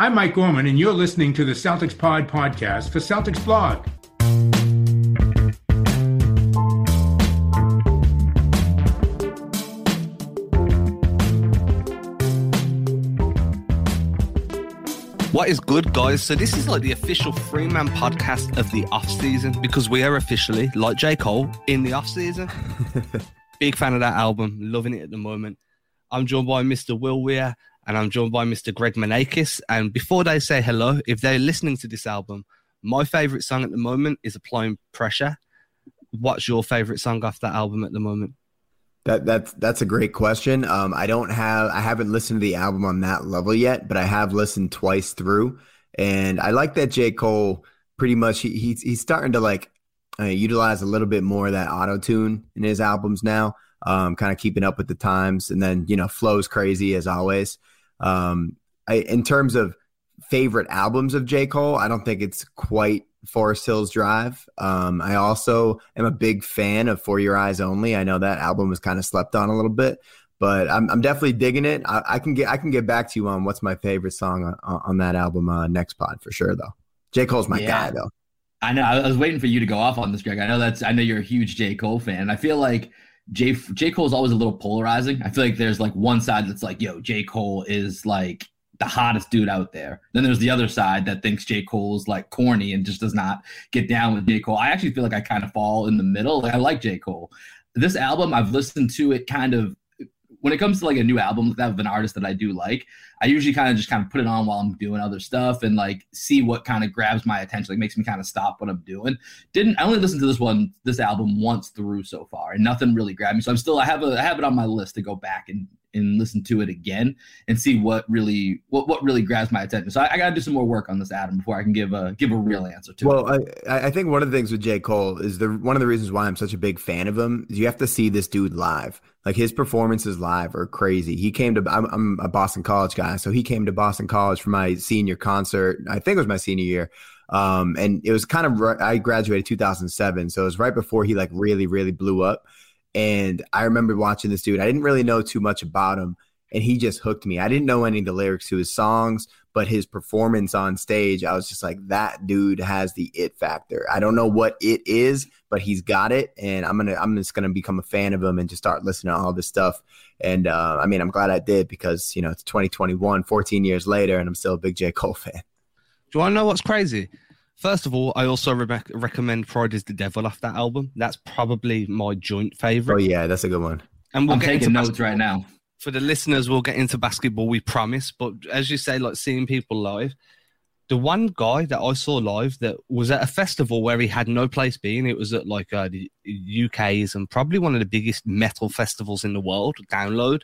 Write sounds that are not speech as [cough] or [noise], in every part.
I'm Mike Gorman, and you're listening to the Celtics Pod podcast for Celtics Blog. What is good, guys? So this is like the official three-man podcast of the off season because we are officially, like J. Cole, in the off season. [laughs] Big fan of that album, loving it at the moment. I'm joined by Mr. Will Weir and I'm joined by Mr. Greg Manakis. And before they say hello, if they're listening to this album, my favorite song at the moment is Applying Pressure. What's your favorite song off that album at the moment? That that's that's a great question. Um, I don't have I haven't listened to the album on that level yet, but I have listened twice through, and I like that J Cole pretty much he, he's he's starting to like uh, utilize a little bit more of that auto tune in his albums now, um, kind of keeping up with the times, and then you know flows crazy as always. Um, I, in terms of favorite albums of J Cole, I don't think it's quite Forest Hills Drive. Um, I also am a big fan of For Your Eyes Only. I know that album was kind of slept on a little bit, but I'm, I'm definitely digging it. I, I, can get I can get back to you on what's my favorite song on, on that album uh, next pod for sure though. J Cole's my yeah. guy though. I know. I was waiting for you to go off on this, Greg. I know that's. I know you're a huge J Cole fan. I feel like J J Cole is always a little polarizing. I feel like there's like one side that's like, yo, J Cole is like the hottest dude out there. Then there's the other side that thinks J. Cole's like corny and just does not get down with J. Cole. I actually feel like I kind of fall in the middle. Like I like J. Cole. This album, I've listened to it kind of when it comes to like a new album that of an artist that I do like, I usually kind of just kind of put it on while I'm doing other stuff and like see what kind of grabs my attention, like makes me kind of stop what I'm doing. Didn't I only listened to this one, this album once through so far, and nothing really grabbed me. So I'm still I have a I have it on my list to go back and and listen to it again and see what really what, what really grabs my attention. So I, I got to do some more work on this Adam before I can give a give a real answer to well, it. Well, I, I think one of the things with J Cole is the one of the reasons why I'm such a big fan of him is you have to see this dude live. Like his performances live are crazy. He came to I'm, I'm a Boston College guy, so he came to Boston College for my senior concert. I think it was my senior year. Um, and it was kind of I graduated 2007, so it was right before he like really really blew up. And I remember watching this dude. I didn't really know too much about him, and he just hooked me. I didn't know any of the lyrics to his songs, but his performance on stage, I was just like, that dude has the it factor. I don't know what it is, but he's got it, and I'm gonna I'm just gonna become a fan of him and just start listening to all this stuff. And uh, I mean, I'm glad I did because you know it's 2021, 14 years later, and I'm still a big J Cole [laughs] fan. Do you want to know what's crazy? First of all, I also re- recommend Pride is the Devil off that album. That's probably my joint favorite. Oh yeah, that's a good one. And we'll I'm get taking into notes right now. For the listeners, we'll get into basketball, we promise. But as you say, like seeing people live, the one guy that I saw live that was at a festival where he had no place being, it was at like uh, the UK's and probably one of the biggest metal festivals in the world, Download.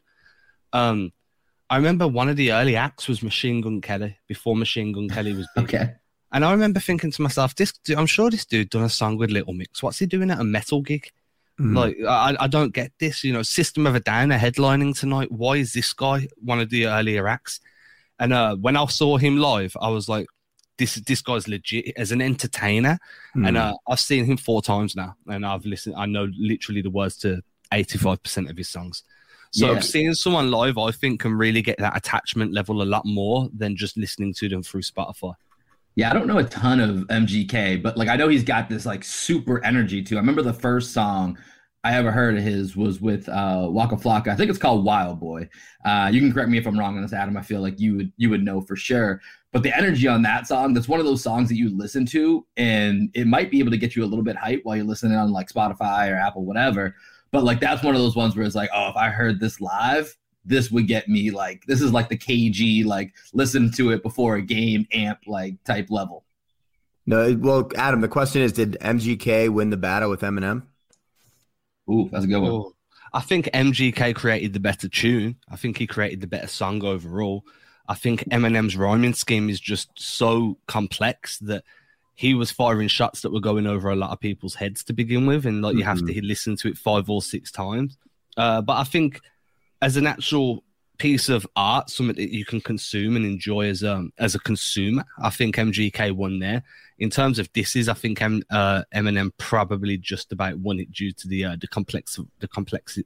Um, I remember one of the early acts was Machine Gun Kelly before Machine Gun Kelly was big. okay. And I remember thinking to myself, this I'm sure this dude done a song with Little Mix. What's he doing at a metal gig? Mm. Like, I, I don't get this. You know, System of a Down are headlining tonight. Why is this guy one of the earlier acts? And uh, when I saw him live, I was like, this this guy's legit as an entertainer. Mm. And uh, I've seen him four times now, and I've listened. I know literally the words to 85% of his songs. So yeah. seeing someone live, I think, can really get that attachment level a lot more than just listening to them through Spotify. Yeah, I don't know a ton of MGK, but like I know he's got this like super energy too. I remember the first song I ever heard of his was with uh, Waka Flocka. I think it's called Wild Boy. Uh, you can correct me if I'm wrong on this, Adam. I feel like you would you would know for sure. But the energy on that song, that's one of those songs that you listen to, and it might be able to get you a little bit hype while you're listening on like Spotify or Apple, whatever. But like that's one of those ones where it's like, oh, if I heard this live, this would get me like this is like the KG like listen to it before a game amp like type level. No, well, Adam, the question is, did MGK win the battle with Eminem? Ooh, that's a good one. Ooh. I think MGK created the better tune. I think he created the better song overall. I think Eminem's rhyming scheme is just so complex that he was firing shots that were going over a lot of people's heads to begin with, and like mm-hmm. you have to mm-hmm. listen to it five or six times. Uh, but I think as an actual piece of art, something that you can consume and enjoy as a as a consumer. I think MGK won there. In terms of disses, I think M, uh, Eminem probably just about won it due to the uh, the complex the complex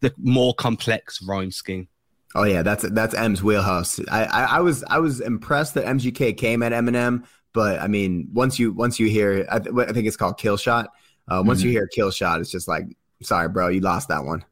the more complex rhyme scheme. Oh yeah, that's that's M's wheelhouse. I, I, I was I was impressed that MGK came at Eminem, but I mean once you once you hear I, th- I think it's called Kill Shot. Uh, once mm-hmm. you hear Kill Shot, it's just like sorry, bro, you lost that one.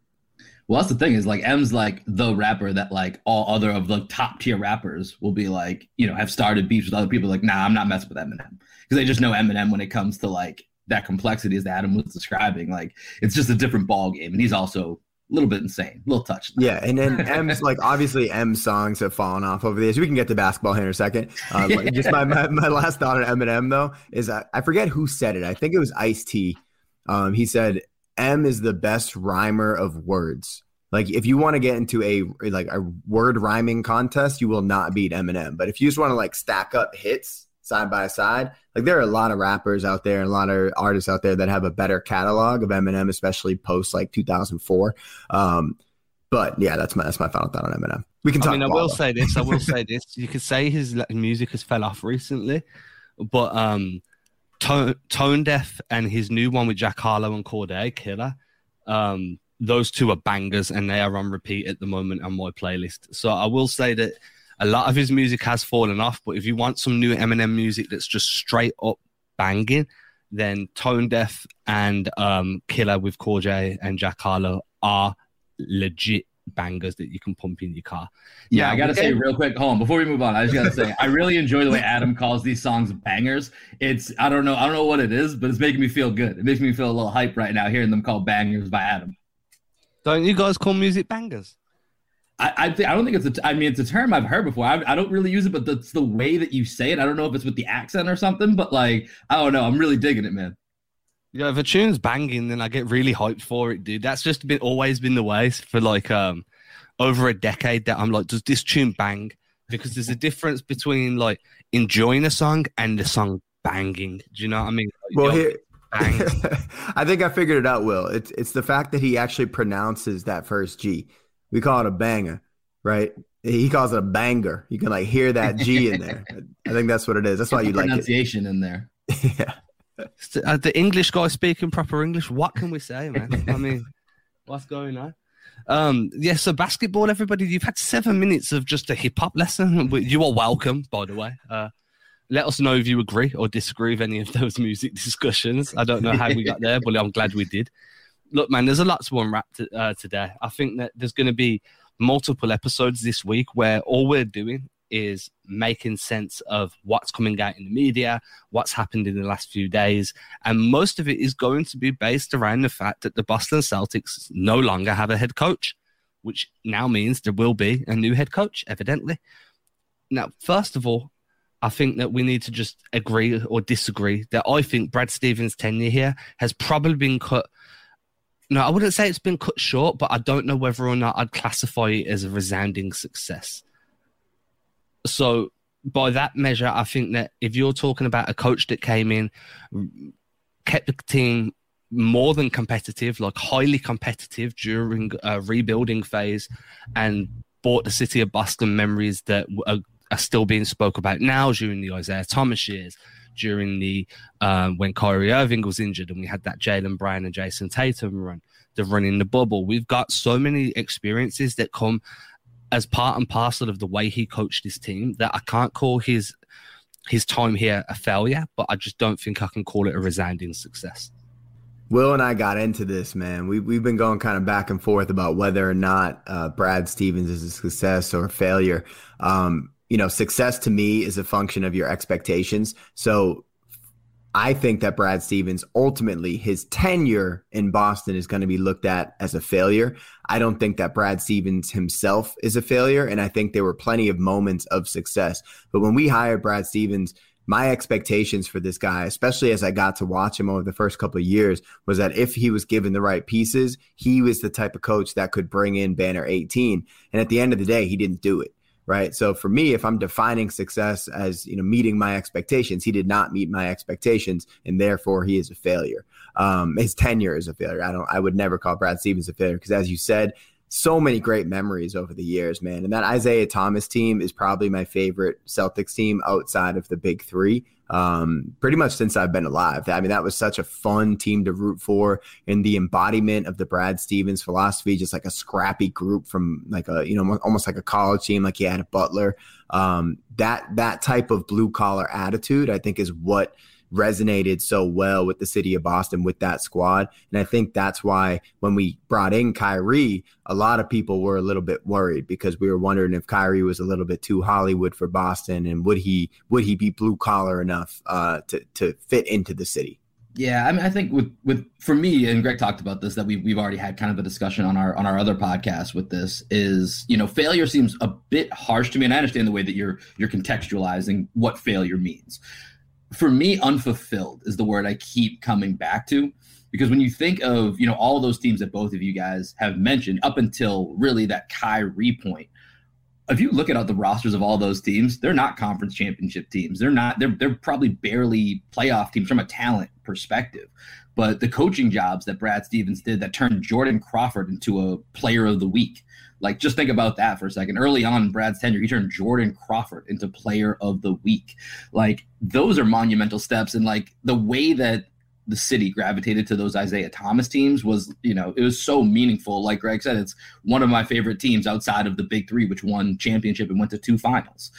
Well, that's the thing is like M's like the rapper that like all other of the top tier rappers will be like, you know, have started beefs with other people. Like, nah, I'm not messing with Eminem because they just know Eminem when it comes to like that complexity as Adam was describing. Like, it's just a different ball game, and he's also a little bit insane, a little touched. Yeah, and then M's like obviously M's songs have fallen off over the years. We can get to basketball here in a second. [laughs] Um, just my, my, my last thought on Eminem though is I, I forget who said it. I think it was Ice T. Um, he said M is the best rhymer of words. Like if you want to get into a like a word rhyming contest, you will not beat Eminem. But if you just want to like stack up hits side by side, like there are a lot of rappers out there and a lot of artists out there that have a better catalog of Eminem, especially post like 2004. Um, but yeah, that's my that's my final thought on Eminem. We can talk. I mean, I will say this. I will say this. You could say his music has fell off recently, but um, Tone, Tone Deaf and his new one with Jack Harlow and Cordae, Killer. Um, those two are bangers and they are on repeat at the moment on my playlist. So I will say that a lot of his music has fallen off, but if you want some new Eminem music that's just straight up banging, then Tone Deaf and um, Killer with Cordae and Jack Harlow are legit bangers that you can pump in your car. Yeah, I gotta say real quick, hold on, before we move on, I just gotta say I really enjoy the way Adam calls these songs bangers. It's I don't know, I don't know what it is, but it's making me feel good. It makes me feel a little hype right now hearing them called bangers by Adam. Don't you guys call music bangers? I I, th- I don't think it's a. I mean, it's a term I've heard before. I, I don't really use it, but that's the way that you say it. I don't know if it's with the accent or something, but like I don't know. I'm really digging it, man. Yeah, if a tune's banging, then I get really hyped for it, dude. That's just been always been the way for like um over a decade that I'm like, does this tune bang? Because there's a difference between like enjoying a song and the song banging. Do you know what I mean? Like, well, here [laughs] I think I figured it out, Will. It's it's the fact that he actually pronounces that first G. We call it a banger, right? He calls it a banger. You can like hear that G in there. [laughs] I think that's what it is. That's why you like pronunciation in there. [laughs] yeah. Uh, the English guy speaking proper English. What can we say, man? I mean, [laughs] what's going on? Um, yeah, so basketball, everybody, you've had seven minutes of just a hip hop lesson. You are welcome, by the way. Uh, let us know if you agree or disagree with any of those music discussions. I don't know how we got there, but I'm glad we did. Look, man, there's a lot to unwrap to, uh, today. I think that there's going to be multiple episodes this week where all we're doing is making sense of what's coming out in the media, what's happened in the last few days. And most of it is going to be based around the fact that the Boston Celtics no longer have a head coach, which now means there will be a new head coach, evidently. Now, first of all, I think that we need to just agree or disagree that I think Brad Stevens' tenure here has probably been cut. No, I wouldn't say it's been cut short, but I don't know whether or not I'd classify it as a resounding success. So, by that measure, I think that if you're talking about a coach that came in, kept the team more than competitive, like highly competitive during a rebuilding phase, and brought the city of Boston memories that are are still being spoke about now during the Isaiah Thomas years, during the um, when Kyrie Irving was injured and we had that Jaylen Brown and Jayson Tatum run, the run in the bubble. We've got so many experiences that come as part and parcel of the way he coached his team that I can't call his his time here a failure, but I just don't think I can call it a resounding success. Will and I got into this, man. We, we've been going kind of back and forth about whether or not uh, Brad Stevens is a success or a failure. Um, you know, success to me is a function of your expectations. So I think that Brad Stevens ultimately his tenure in Boston is going to be looked at as a failure. I don't think that Brad Stevens himself is a failure, and I think there were plenty of moments of success. But when we hired Brad Stevens, my expectations for this guy, especially as I got to watch him over the first couple of years, was that if he was given the right pieces, he was the type of coach that could bring in Banner 18. And at the end of the day, he didn't do it right? So for me, if I'm defining success as you know meeting my expectations, he did not meet my expectations, and therefore he is a failure. Um, [laughs] his tenure is a failure. I don't. I would never call Brad Stevens a failure because, as you said, so many great memories over the years, man. And that Isaiah Thomas team is probably my favorite Celtics team outside of the big three. Um, pretty much since I've been alive. I mean, that was such a fun team to root for and the embodiment of the Brad Stevens philosophy, just like a scrappy group from like a, you know, almost like a college team, like he had a Butler. Um, that, that type of blue collar attitude, I think is what resonated so well with the city of Boston with that squad. And I think that's why when we brought in Kyrie, a lot of people were a little bit worried because we were wondering if Kyrie was a little bit too Hollywood for Boston and would he would he be blue collar enough uh, to to fit into the city. Yeah, I mean, I think with with for me, and Greg talked about this that we we've already had kind of a discussion on our on our other podcast with this is you know failure seems a bit harsh to me, and I understand the way that you're you're contextualizing what failure means for me, unfulfilled is the word I keep coming back to. Because when you think of, you know, all those teams that both of you guys have mentioned up until really that Kyrie point, if you look at the rosters of all those teams, they're not conference championship teams. They're not, they're they're probably barely playoff teams from a talent perspective. But the coaching jobs that Brad Stevens did that turned Jordan Crawford into a player of the week, like, just think about that for a second. Early on in Brad's tenure, he turned Jordan Crawford into player of the week. Like, those are monumental steps. And, like, the way that the city gravitated to those Isaiah Thomas teams was, you know, it was so meaningful. Like Greg said, it's one of my favorite teams outside of the big three, which won championship and went to two finals.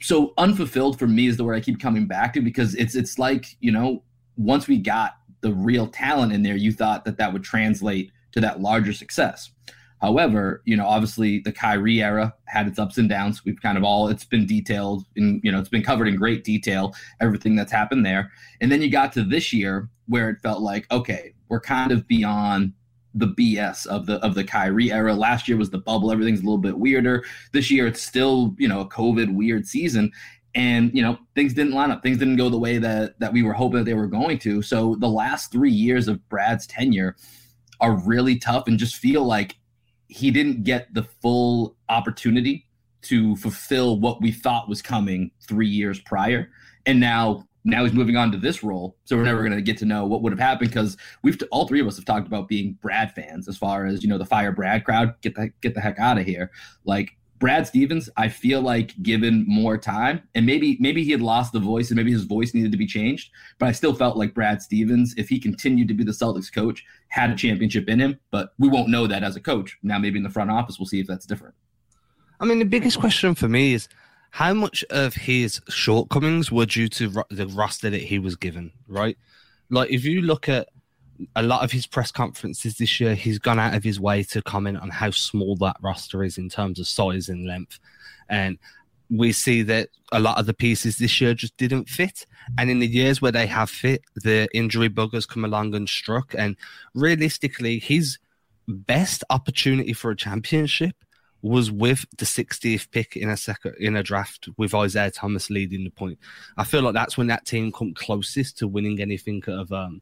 So unfulfilled for me is the word I keep coming back to because it's it's like, you know, once we got the real talent in there, you thought that that would translate to that larger success. However, you know, obviously the Kyrie era had its ups and downs. We've kind of all it's been detailed and you know it's been covered in great detail everything that's happened there. And then you got to this year where it felt like okay, we're kind of beyond the BS of the of the Kyrie era. Last year was the bubble. Everything's a little bit weirder. This year it's still you know a COVID weird season, and you know things didn't line up. Things didn't go the way that that we were hoping that they were going to. So the last three years of Brad's tenure are really tough and just feel like he didn't get the full opportunity to fulfill what we thought was coming three years prior. And now now he's moving on to this role. So we're never going to get to know what would have happened because we've all three of us have talked about being Brad fans as far as, you know, the fire Brad crowd, get the get the heck out of here. Like Brad Stevens, I feel like given more time, and maybe maybe he had lost the voice and maybe his voice needed to be changed, but I still felt like Brad Stevens, if he continued to be the Celtics coach, had a championship in him. But we won't know that as a coach. Now maybe in the front office, we'll see if that's different. I mean, the biggest question for me is how much of his shortcomings were due to the roster that he was given, right? Like if you look at a lot of his press conferences this year, he's gone out of his way to comment on how small that roster is in terms of size and length. And we see that a lot of the pieces this year just didn't fit. And in the years where they have fit, the injury bug has come along and struck. And realistically, his best opportunity for a championship was with the 60th pick in a second in a draft with Isaiah Thomas leading the point. I feel like that's when that team come closest to winning anything of um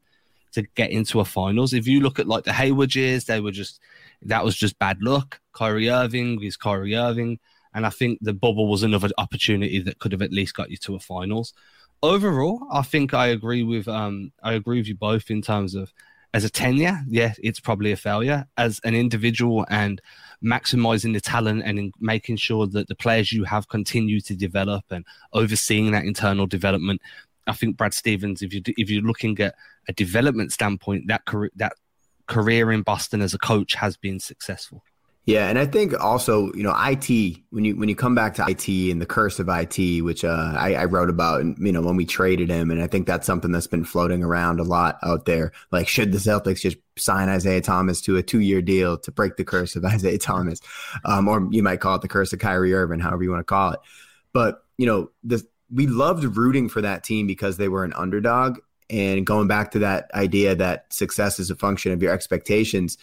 to get into a finals. If you look at like the Hayward years, they were just that was just bad luck. Kyrie Irving is Kyrie Irving, and I think the bubble was another opportunity that could have at least got you to a finals. Overall, I think I agree with um I agree with you both in terms of as a tenure, yeah, it's probably a failure. As an individual and maximizing the talent and making sure that the players you have continue to develop and overseeing that internal development, I think Brad Stevens, if you if you're looking at a development standpoint, that career that career in Boston as a coach has been successful. Yeah, and I think also, you know, IT when you when you come back to IT and the curse of IT, which uh, I, I, wrote about, and you know, when we traded him, and I think that's something that's been floating around a lot out there. Like, should the Celtics just sign Isaiah Thomas to a two year deal to break the curse of [laughs] Isaiah Thomas, um, or you might call it the curse of Kyrie Irving, however you want to call it. But you know, the we loved rooting for that team because they were an underdog. And going back to that idea that success is a function of your expectations,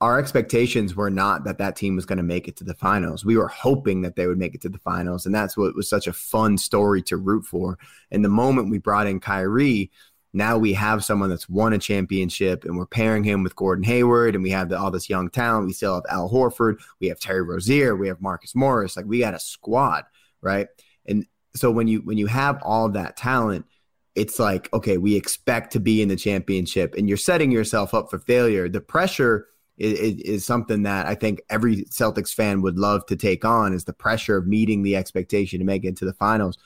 our expectations were not that that team was going to make it to the finals. We were hoping that they would make it to the finals. And that's what was such a fun story to root for. And the moment we brought in Kyrie, now we have someone that's won a championship and we're pairing him with Gordon Hayward and we have the, all this young talent. We still have Al Horford, we have Terry Rozier, we have Marcus Morris. Like we got a squad, right? So when you when you have all that talent, it's like okay, we expect to be in the championship, and you're setting yourself up for failure. The pressure is, is something that I think every Celtics fan would love to take on is the pressure of meeting the expectation to make it to the finals.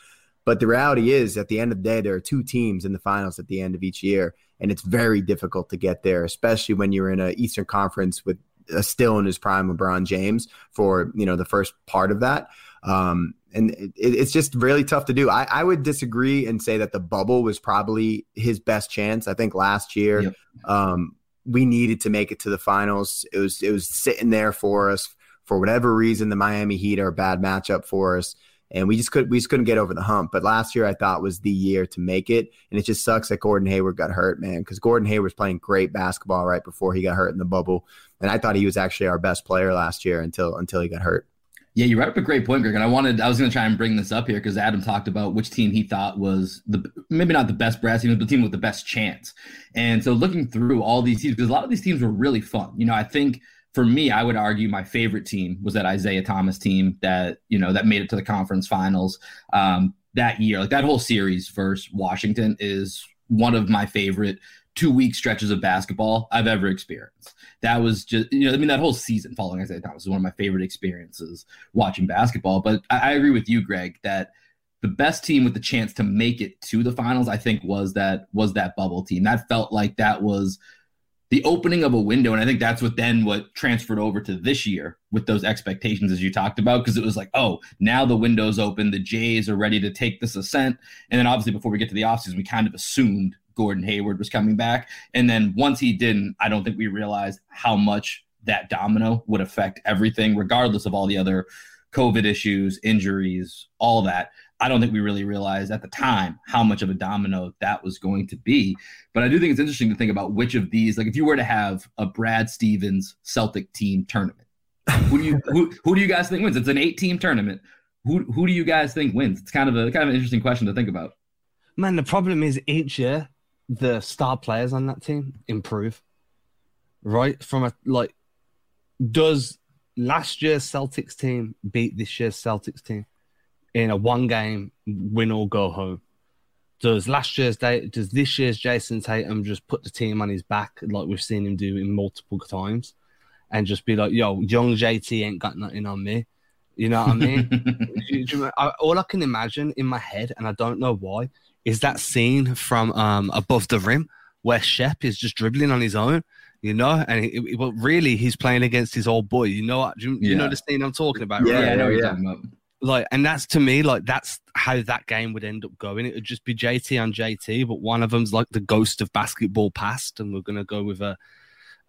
But the reality is, at the end of the day, there are two teams in the finals at the end of each year, and it's very difficult to get there, especially when you're in an Eastern Conference with still in his prime LeBron James for you know the first part of that. Um, and it, it's just really tough to do. I, I, would disagree and say that the bubble was probably his best chance. I think last year yep. um, we needed to make it to the finals. It was it was sitting there for us for whatever reason. The Miami Heat are a bad matchup for us, and we just could we just couldn't get over the hump. But last year I thought was the year to make it, and it just sucks that Gordon Hayward got hurt, man. Because Gordon Hayward was playing great basketball right before he got hurt in the bubble, and I thought he was actually our best player last year until until he got hurt. Yeah, you brought up a great point, Greg. And I wanted, I was going to try and bring this up here because Adam talked about which team he thought was the maybe not the best brass team, but the team with the best chance. And so looking through all these teams, because a lot of these teams were really fun. You know, I think for me, I would argue my favorite team was that Isaiah Thomas team that you know that made it to the conference finals um, that year. Like that whole series versus Washington is one of my favorite two week stretches of basketball I've ever experienced. That was just, you know, I mean, that whole season following Isaiah Thomas was one of my favorite experiences watching basketball. But I, I agree with you, Greg, that the best team with the chance to make it to the finals, I think, was that was that bubble team. That felt like that was the opening of a window. And I think that's what then what transferred over to this year with those expectations as you talked about, because it was like, oh, now the window's open, the Jays are ready to take this ascent. And then obviously before we get to the offseason, we kind of assumed Gordon Hayward was coming back. And then once he didn't, I don't think we realized how much that domino would affect everything, regardless of all the other COVID issues, injuries, all that. I don't think we really realized at the time how much of a domino that was going to be. But I do think it's interesting to think about which of these, like if you were to have a Brad Stevens Celtic team tournament, who do you [laughs] who, who do you guys think wins? It's an eight team tournament. Who who do you guys think wins? It's kind of a kind of an interesting question to think about. Man, the problem is each year the star players on that team improve, right? From a like, does last year's Celtics team beat this year's Celtics team in a one game win or go home? Does last year's day does this year's Jayson Tatum just put the team on his back like we've seen him do in multiple times, and just be like, "Yo, young JT ain't got nothing on me." You know what I mean? [laughs] do, do, I, all I can imagine in my head, and I don't know why, is that scene from um, Above the Rim where Shep is just dribbling on his own, you know, and he, well, really he's playing against his old boy. You know what? You, you know the scene I'm talking about, yeah, right? Yeah, I know you're. Like, and that's to me, like that's how that game would end up going. It would just be JT on JT, but one of them's like the ghost of basketball past, and we're gonna go with a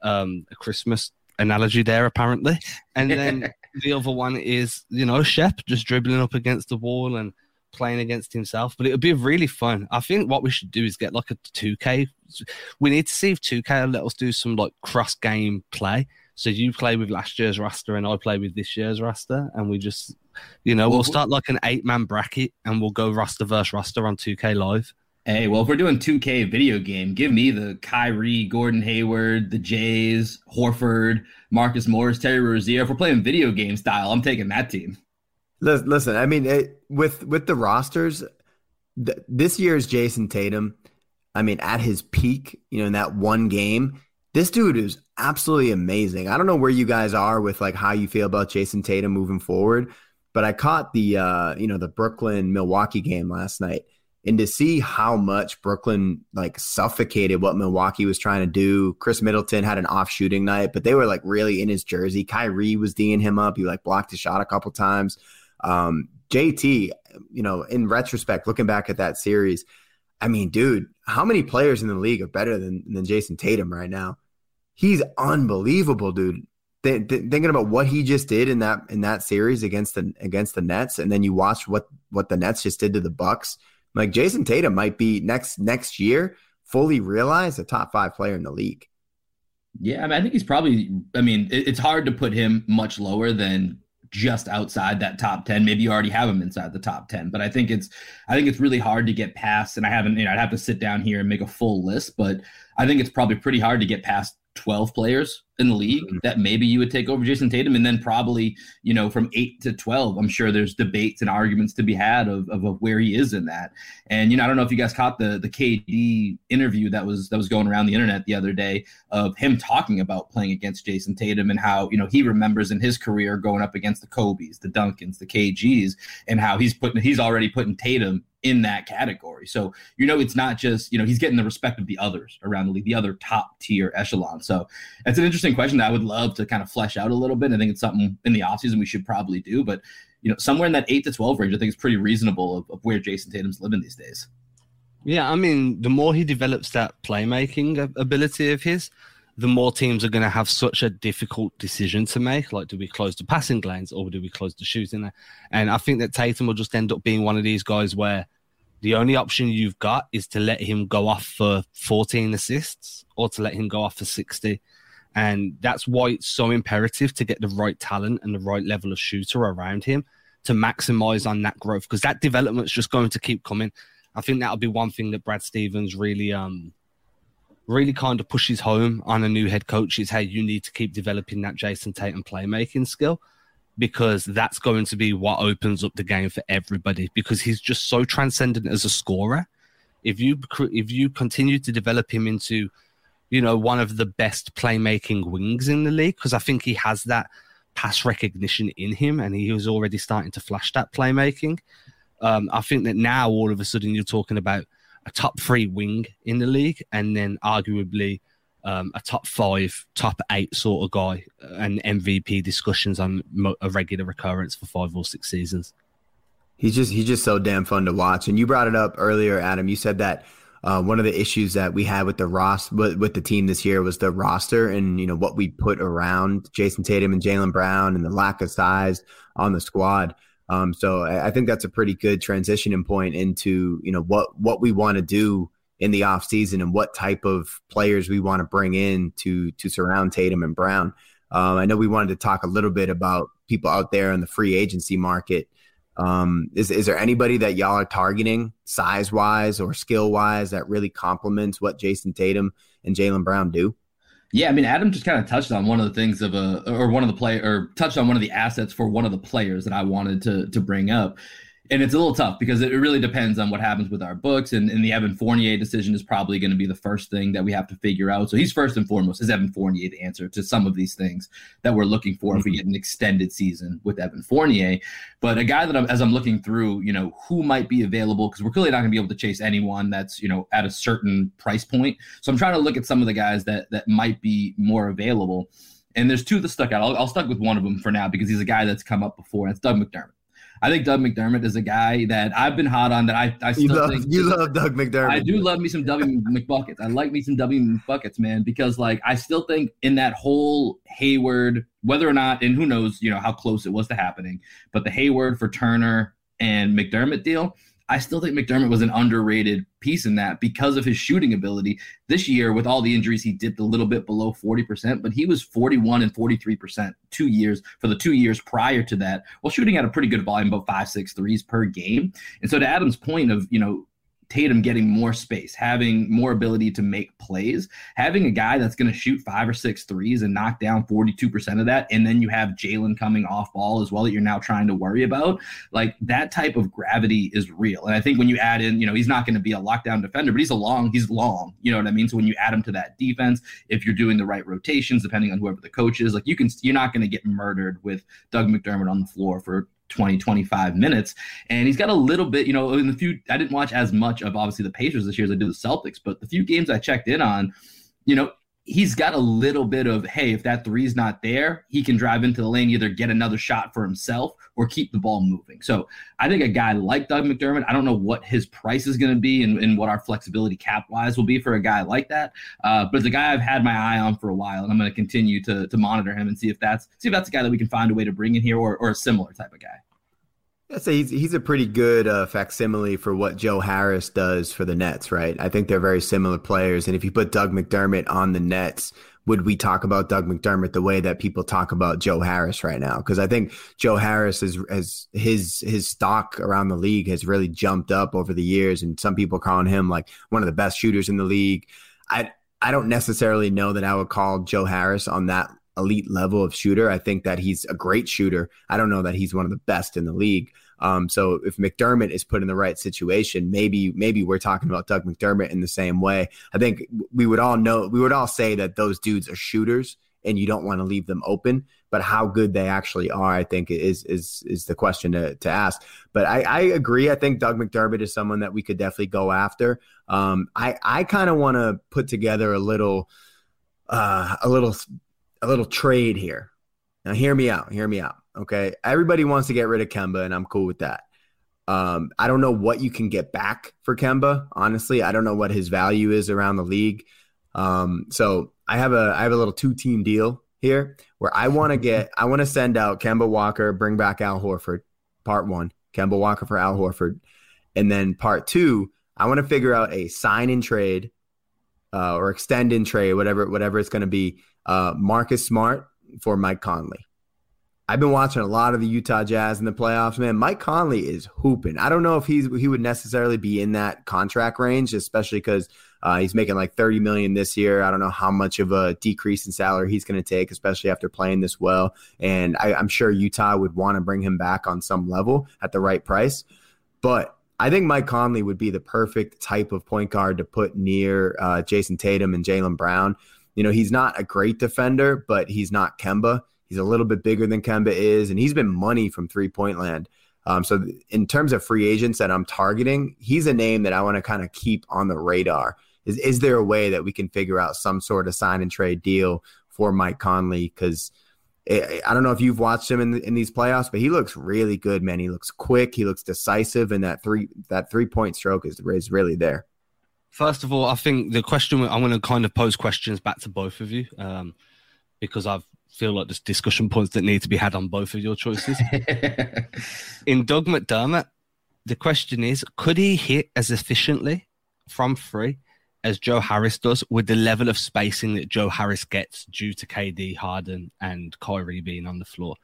um, a Christmas analogy there, apparently. And then [laughs] the other one is, you know, Shep just dribbling up against the wall and playing against himself, but it would be really fun. I think what we should do is get like a 2K. We need to see if 2K let us do some like cross game play. So you play with last year's roster and I play with this year's roster, and we just, you know, well, we'll start like an eight man bracket and we'll go roster versus roster on 2K Live. Hey, well, if we're doing 2K video game, give me the Kyrie, Gordon Hayward, the Jays, Horford, Marcus Morris, Terry Rozier. If we're playing video game style, I'm taking that team. Listen, I mean, it, with with the rosters, th- this year's Jayson Tatum. I mean, at his peak, you know, in that one game, this dude is absolutely amazing. I don't know where you guys are with like how you feel about Jayson Tatum moving forward, but I caught the uh, you know, the Brooklyn Milwaukee game last night. And to see how much Brooklyn like suffocated what Milwaukee was trying to do. Khris Middleton had an off shooting night, but they were like really in his jersey. Kyrie was D'ing him up. He like blocked his shot a couple times. Um, JT, you know, in retrospect, looking back at that series, I mean, dude, how many players in the league are better than, than Jayson Tatum right now? He's unbelievable, dude. Th- th- thinking about what he just did in that in that series against the against the Nets, and then you watch what what the Nets just did to the Bucks. Like Jayson Tatum might be next next year fully realized a top five player in the league. Yeah, I mean, I think he's probably. I mean, it, it's hard to put him much lower than just outside that top 10 maybe you already have them inside the top 10 but i think it's i think it's really hard to get past and i haven't you know i'd have to sit down here and make a full list but i think it's probably pretty hard to get past 12 players in the league mm-hmm. that maybe you would take over Jayson Tatum. And then probably, you know, from eight to 12, I'm sure there's debates and arguments to be had of, of, of, where he is in that. And, you know, I don't know if you guys caught the, the KD interview that was, that was going around the internet the other day of him talking about playing against Jayson Tatum and how, you know, he remembers in his career going up against the Kobe's, the Duncans, the KGs, and how he's putting, he's already putting Tatum in that category. So, you know, it's not just, you know, he's getting the respect of the others around the league, the other top tier echelon. So it's an interesting question that I would love to kind of flesh out a little bit. I think it's something in the offseason we should probably do. But, you know, somewhere in that eight to 12 range, I think is pretty reasonable of, of where Jayson Tatum's living these days. Yeah. I mean, the more he develops that playmaking ability of his, the more teams are going to have such a difficult decision to make. Like, do we close the passing lanes or do we close the shooting? And I think that Tatum will just end up being one of these guys where the only option you've got is to let him go off for 14 assists or to let him go off for 60. And that's why it's so imperative to get the right talent and the right level of shooter around him to maximize on that growth because that development's just going to keep coming. I think that'll be one thing that Brad Stevens really um really kind of pushes home on a new head coach is hey, you need to keep developing that Jayson Tatum playmaking skill because that's going to be what opens up the game for everybody because he's just so transcendent as a scorer. If you if you continue to develop him into, you know, one of the best playmaking wings in the league, because I think he has that pass recognition in him, and he was already starting to flash that playmaking. Um, I think that now all of a sudden you're talking about a top three wing in the league, and then arguably um, a top five, top eight sort of guy, and MVP discussions on a regular recurrence for five or six seasons. He's just he's just so damn fun to watch. And you brought it up earlier, Adam. You said that uh, one of the issues that we had with the Ross with, with the team this year was the roster and you know what we put around Jayson Tatum and Jaylen Brown and the lack of size on the squad. Um, so I, I think that's a pretty good transitioning point into you know what what we want to do in the offseason and what type of players we want to bring in to to surround Tatum and Brown. Um, I know we wanted to talk a little bit about people out there in the free agency market. Um, is is there anybody that y'all are targeting size wise or skill wise that really complements what Jayson Tatum and Jaylen Brown do? Yeah, I mean, Adam just kind of touched on one of the things of a, or one of the play, or touched on one of the assets for one of the players that I wanted to to bring up and it's a little tough because it really depends on what happens with our books. And, and the Evan Fournier decision is probably going to be the first thing that we have to figure out. So he's first and foremost. Is Evan Fournier the answer to some of these things that we're looking for mm-hmm. if we mm-hmm. get an extended season with Evan Fournier? But a guy that I'm, as I'm looking through, you know, who might be available because we're clearly not going to be able to chase anyone that's you know at a certain price point. So I'm trying to look at some of the guys that that might be more available. And there's two that stuck out. I'll, I'll stuck with one of them for now because he's a guy that's come up before. And it's Doug McDermott. I think Doug McDermott is a guy that I've been hot on. That I, I still you love, think you love Doug McDermott. I do love me some W McBuckets. I like me some W McBuckets, man, because like I still think in that whole Hayward, whether or not, and who knows, you know how close it was to happening, but the Hayward for Turner and McDermott deal I still think McDermott was an underrated piece in that because of his shooting ability. This year, with all the injuries, he dipped a little bit below 40%, but he was 41 and 43% two years for the two years prior to that, while shooting at a pretty good volume, about five, six threes per game. And so to Adam's point of, you know, Tatum getting more space, having more ability to make plays, having a guy that's going to shoot five or six threes and knock down 42% of that. And then you have Jaylen coming off ball as well that you're now trying to worry about. Like that type of gravity is real. And I think when you add in, you know, he's not going to be a lockdown defender, but he's a long, he's long. You know what I mean? So when you add him to that defense, if you're doing the right rotations, depending on whoever the coach is, like you can, you're not going to get murdered with Doug McDermott on the floor for 20, 25 minutes. And he's got a little bit, you know, in the few, I didn't watch as much of obviously the Pacers this year as I do the Celtics, but the few games I checked in on, you know, he's got a little bit of, hey, if that three's not there, he can drive into the lane, either get another shot for himself or keep the ball moving. So I think a guy like Doug McDermott, I don't know what his price is going to be and, and, what our flexibility cap wise will be for a guy like that. Uh, but it's a guy I've had my eye on for a while, and I'm going to continue to to monitor him and see if that's see if that's a guy that we can find a way to bring in here or, or a similar type of guy. I'd say he's he's a pretty good uh, facsimile for what Joe Harris does for the Nets, right? I think they're very similar players, and if you put Doug McDermott on the Nets, would we talk about Doug McDermott the way that people talk about Joe Harris right now? Because I think Joe Harris is has his his stock around the league has really jumped up over the years, and some people calling him like one of the best shooters in the league. I I don't necessarily know that I would call Joe Harris on that elite level of shooter. I think that he's a great shooter. I don't know that he's one of the best in the league. Um, so if McDermott is put in the right situation, maybe maybe we're talking about Doug McDermott in the same way. I think we would all know we would all say that those dudes are shooters and you don't want to leave them open. But how good they actually are, I think, is is is the question to, to ask. But I, I agree. I think Doug McDermott is someone that we could definitely go after. Um, I I kind of want to put together a little uh, a little a little trade here. Now, hear me out. Hear me out. Okay. Everybody wants to get rid of Kemba, and I'm cool with that. Um, I don't know what you can get back for Kemba. Honestly, I don't know what his value is around the league. Um, so I have a I have a little two team deal here where I want to [laughs] get I want to send out Kemba Walker, bring back Al Horford, part one. Kemba Walker for Al Horford, and then part two. I want to figure out a sign and trade uh, or extend in trade, whatever whatever it's going to be. Uh, Marcus Smart for Mike Conley. I've been watching a lot of the Utah Jazz in the playoffs, man. Mike Conley is hooping. I don't know if he's he would necessarily be in that contract range, especially because uh, he's making like 30 million this year. I don't know how much of a decrease in salary he's going to take, especially after playing this well. And I, I'm sure Utah would want to bring him back on some level at the right price. But I think Mike Conley would be the perfect type of point guard to put near uh, Jayson Tatum and Jaylen Brown. You know, he's not a great defender, but he's not Kemba. He's a little bit bigger than Kemba is, and he's been money from three point land. Um, so, in terms of free agents that I'm targeting, he's a name that I want to kind of keep on the radar. Is is there a way that we can figure out some sort of sign and trade deal for Mike Conley? Because I don't know if you've watched him in in these playoffs, but he looks really good, man. He looks quick, he looks decisive, and that three that three point stroke is is really there. First of all, I think the question I'm going to kind of pose questions back to both of you um, because I've feel like there's discussion points that need to be had on both of your choices. [laughs] in Doug McDermott, the question is could he hit as efficiently from three as Joe Harris does with the level of spacing that Joe Harris gets due to KD, Harden, and Kyrie being on the floor?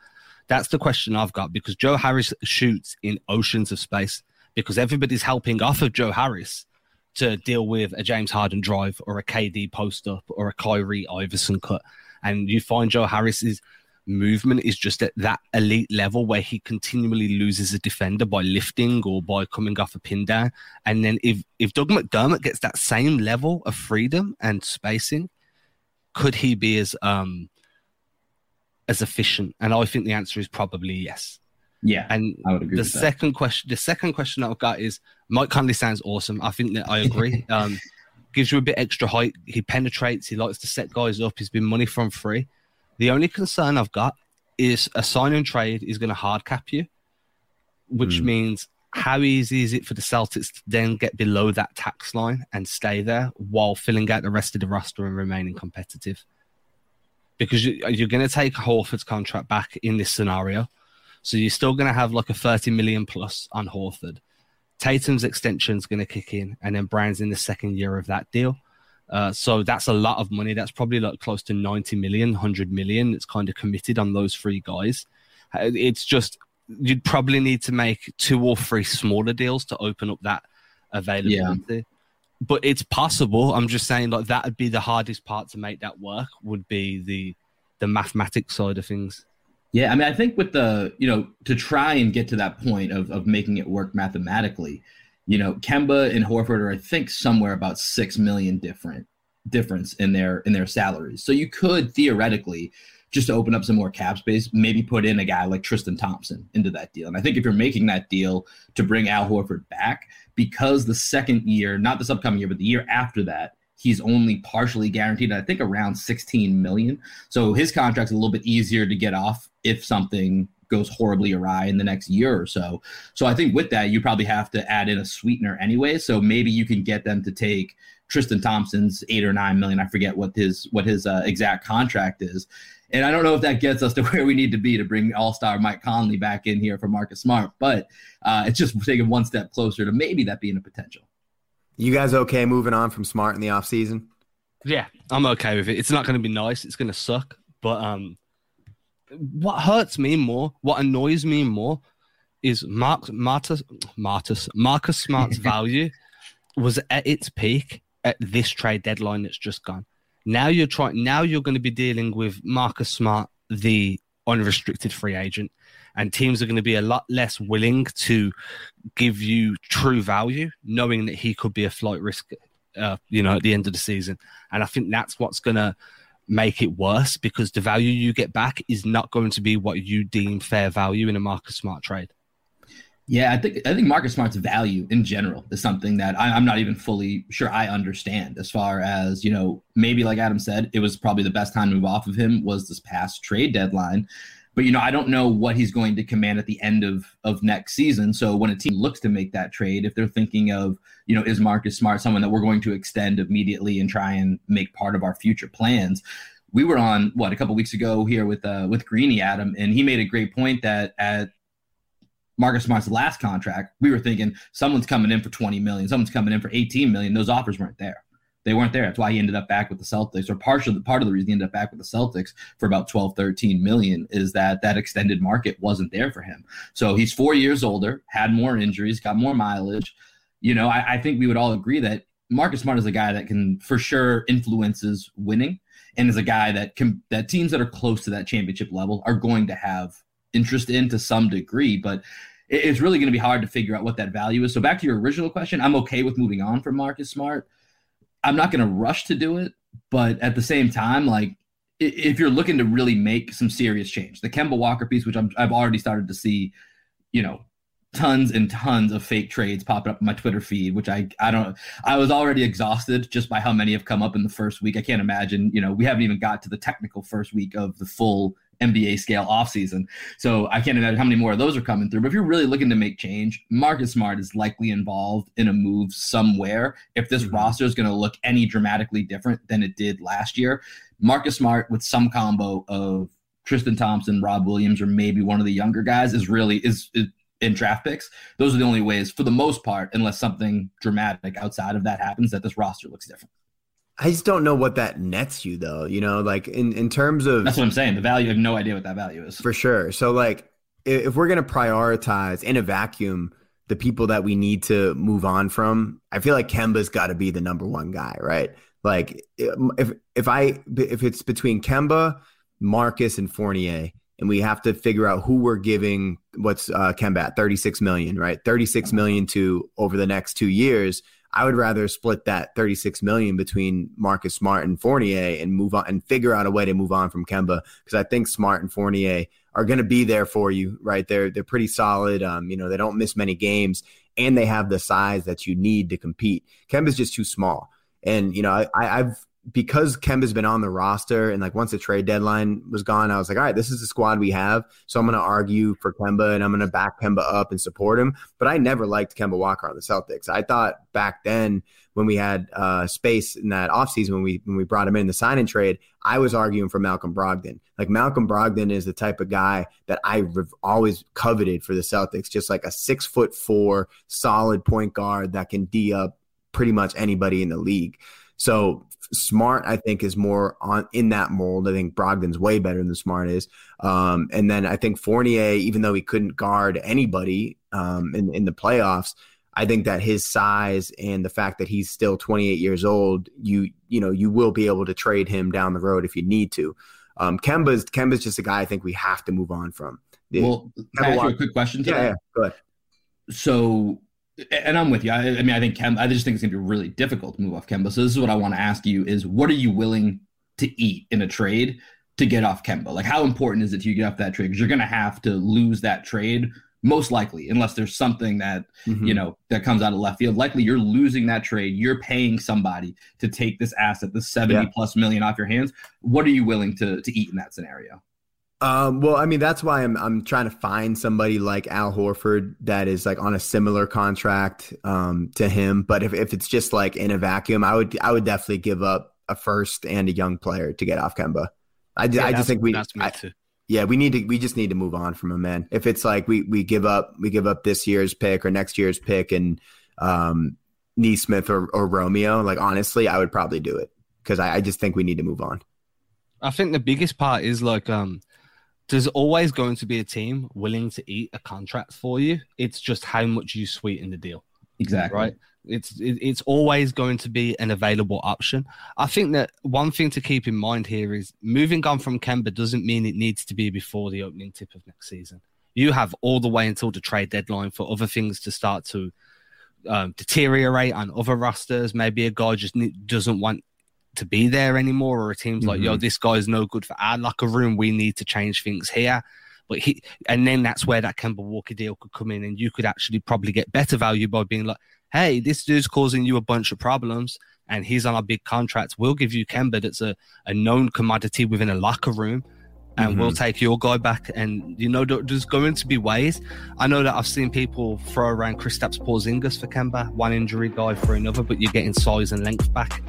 That's the question I've got because Joe Harris shoots in oceans of space because everybody's helping off of Joe Harris to deal with a James Harden drive or a KD post up or a Kyrie Iverson cut and you find Joe Harris's movement is just at that elite level where he continually loses a defender by lifting or by coming off a pin down. And then if if Doug McDermott gets that same level of freedom and spacing, could he be as um as efficient? And I think the answer is probably yes. Yeah, and the second that. question, the second question I've got is Mike Conley sounds awesome. I think that I agree. [laughs] um, gives you a bit extra height. He penetrates. He likes to set guys up. He's been money from free. The only concern I've got is a sign and trade is going to hard cap you, which mm. means how easy is it for the Celtics to then get below that tax line and stay there while filling out the rest of the roster and remaining competitive? Because you're going to take Horford's contract back in this scenario. So you're still going to have like a 30 million plus on Horford. Tatum's extension is going to kick in, and then Brown's in the second year of that deal. Uh, so that's a lot of money. That's probably like close to 90 million, 100 million. It's kind of committed on those three guys. Uh, it's just, you'd probably need to make two or three smaller deals to open up that availability. Yeah. But it's possible. I'm just saying, like, that would be the hardest part to make that work, would be the the mathematics side of things. Yeah, I mean, I think with the you know to try and get to that point of of making it work mathematically, you know, Kemba and Horford are I think somewhere about six million different difference in their in their salaries. So you could theoretically just to open up some more cap space, maybe put in a guy like Tristan Thompson into that deal. And I think if you're making that deal to bring Al Horford back, because the second year, not this upcoming year, but the year after that, he's only partially guaranteed i think around 16 million so his contract's a little bit easier to get off if something goes horribly awry in the next year or so so i think with that you probably have to add in a sweetener anyway so maybe you can get them to take tristan thompson's eight or nine million i forget what his what his uh, exact contract is and I don't know if that gets us to [laughs] where we need to be to bring All Star Mike Conley back in here for Marcus Smart, but uh, it's just taking one step closer to maybe that being a potential. You guys okay moving on from Smart in the off season? Yeah, I'm okay with it. It's not going to be nice. It's going to suck. But um, what hurts me more, what annoys me more, is Mark Marcus Marcus Marcus Smart's [laughs] value was at its peak at this trade deadline that's just gone. Now you're trying. Now you're going to be dealing with Marcus Smart, the unrestricted free agent, and teams are going to be a lot less willing to give you true value, knowing that he could be a flight risk. Uh, you know, at the end of the season, and I think that's what's going to make it worse because the value you get back is not going to be what you deem fair value in a Marcus Smart trade. Yeah, I think I think Marcus Smart's value in general is something that I, am not even fully sure I understand. As far as you know, maybe like Adam said, it was probably the best time to move off of him was this past trade deadline. But you know, I don't know what he's going to command at the end of of next season. So when a team looks to make that trade, if they're thinking of you know, is Marcus Smart someone that we're going to extend immediately and try and make part of our future plans? we were on what a couple weeks ago here with uh, with Greeny Adam, and he made a great point that at Marcus Smart's last contract, we were thinking someone's coming in for 20 million, someone's coming in for 18 million. Those offers weren't there. They weren't there. That's why he ended up back with the Celtics, or partial part of the reason he ended up back with the Celtics for about 12, 13 million is that that extended market wasn't there for him. So he's four years older, had more injuries, got more mileage. You know, I, I think we would all agree that Marcus Smart is a guy that can for sure influences winning and is a guy that can that teams that are close to that championship level are going to have interest in to some degree, but it's really going to be hard to figure out what that value is. So back to your original question, I'm okay with moving on from Marcus Smart. I'm not going to rush to do it, but at the same time, like if you're looking to really make some serious change, the Kemba Walker piece, which i have already started to see, you know, tons and tons of fake trades popping up in my Twitter feed, which I I don't I was already exhausted just by how many have come up in the first week. I can't imagine, you know, we haven't even got to the technical first week of the full NBA scale offseason. So I can't imagine how many more of those are coming through. But if you're really looking to make change, Marcus Smart is likely involved in a move somewhere. If this mm-hmm. roster is going to look any dramatically different than it did last year, Marcus Smart with some combo of Tristan Thompson, Rob Williams, or maybe one of the younger guys is really is, is in draft picks. Those are the only ways, for the most part, unless something dramatic outside of that happens, that this roster looks different. I just don't know what that nets you though. You know, like in in terms of that's what I'm saying. The value, I have no idea what that value is for sure. So like, if we're gonna prioritize in a vacuum the people that we need to move on from, I feel like Kemba's got to be the number one guy, right? Like if if I if it's between Kemba, Marcus, and Fournier, and we have to figure out who we're giving what's uh, Kemba at 36 million, right? 36 million to over the next two years I would rather split that 36 million between Marcus Smart and Fournier and move on and figure out a way to move on from Kemba because I think Smart and Fournier are going to be there for you, right? They're they're pretty solid. Um, you know, they don't miss many games and they have the size that you need to compete. Kemba's just too small. And you know, I, I've because Kemba's been on the roster and like once the trade deadline was gone, I was like, all right, this is the squad we have. So I'm going to argue for Kemba and I'm going to back Kemba up and support him. But I never liked Kemba Walker on the Celtics. I thought back then when we had uh, space in that offseason when we when we brought him in the sign and trade, I was arguing for Malcolm Brogdon. Like Malcolm Brogdon is the type of guy that I've always coveted for the Celtics, just like a six foot four solid point guard that can D up pretty much anybody in the league. So Smart, I think, is more on in that mold. I think Brogdon's way better than Smart is. Um, and then I think Fournier, even though he couldn't guard anybody um, in, in the playoffs, I think that his size and the fact that he's still 28 years old, you you know, you will be able to trade him down the road if you need to. Um, Kemba's Kemba's just a guy I think we have to move on from. Well, can I ask you a quick question? Yeah, yeah, go ahead. So and I'm with you. I, I, mean, I think Kem, I just think it's gonna be really difficult to move off Kemba. So this is what I want to ask you: is what are you willing to eat in a trade to get off Kemba? Like, how important is it to you get off that trade? Because you're gonna have to lose that trade most likely, unless there's something that mm-hmm. you know that comes out of left field. Likely, you're losing that trade. You're paying somebody to take this asset, the 70 yeah. plus million off your hands. What are you willing to to eat in that scenario? Um, well, I mean, that's why I'm I'm trying to find somebody like Al Horford that is like on a similar contract um, to him. But if, if it's just like in a vacuum, I would I would definitely give up a first and a young player to get off Kemba. I, yeah, I just think we I, yeah we need to we just need to move on from him, man. If it's like we we give up we give up this year's pick or next year's pick and um, Nesmith or, or Romeo, like honestly, I would probably do it because I, I just think we need to move on. I think the biggest part is like um there's always going to be a team willing to eat a contract for you. It's just how much you sweeten the deal. Exactly. Right. It's it, it's always going to be an available option. I think that one thing to keep in mind here is moving on from Kemba doesn't mean it needs to be before the opening tip of next season. You have all the way until the trade deadline for other things to start to um, deteriorate on other rosters. Maybe a guy just ne- doesn't want to be there anymore, or a team's mm-hmm. like, "Yo, this guy's no good for our locker room. We need to change things here." But he, and then that's where that Kemba Walker deal could come in, and you could actually probably get better value by being like, hey, this dude's causing you a bunch of problems, and he's on a big contract. We'll give you Kemba that's a, a known commodity within a locker room, and mm-hmm. we'll take your guy back. And you know, there's going to be ways. I know that I've seen people throw around Kristaps Porzingis for Kemba, one injury guy for another, but you're getting size and length back.